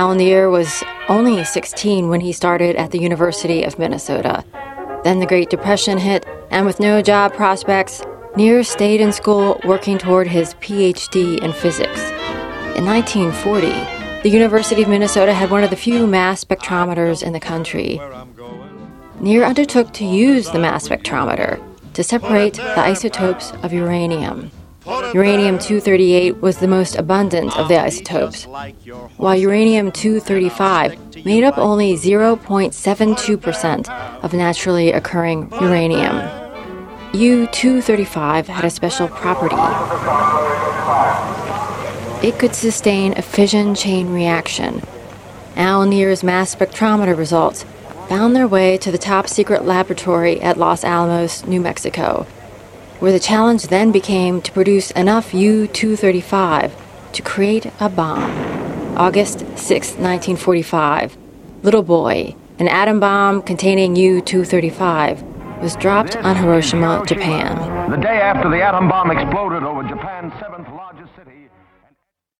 Al Nier was only 16 when he started at the University of Minnesota. Then the Great Depression hit, and with no job prospects, Nier stayed in school working toward his PhD in physics. In 1940, the University of Minnesota had one of the few mass spectrometers in the country. Nier undertook to use the mass spectrometer to separate the isotopes of uranium. Uranium 238 was the most abundant of the isotopes, while uranium 235 made up only 0.72% of naturally occurring uranium. U 235 had a special property. It could sustain a fission chain reaction. Al Nier's mass spectrometer results found their way to the top secret laboratory at Los Alamos, New Mexico, where the challenge then became to produce enough U 235 to create a bomb. August 6, 1945, Little Boy, an atom bomb containing U 235, was dropped on Hiroshima, Japan. The day after the atom bomb exploded over Japan's seventh largest.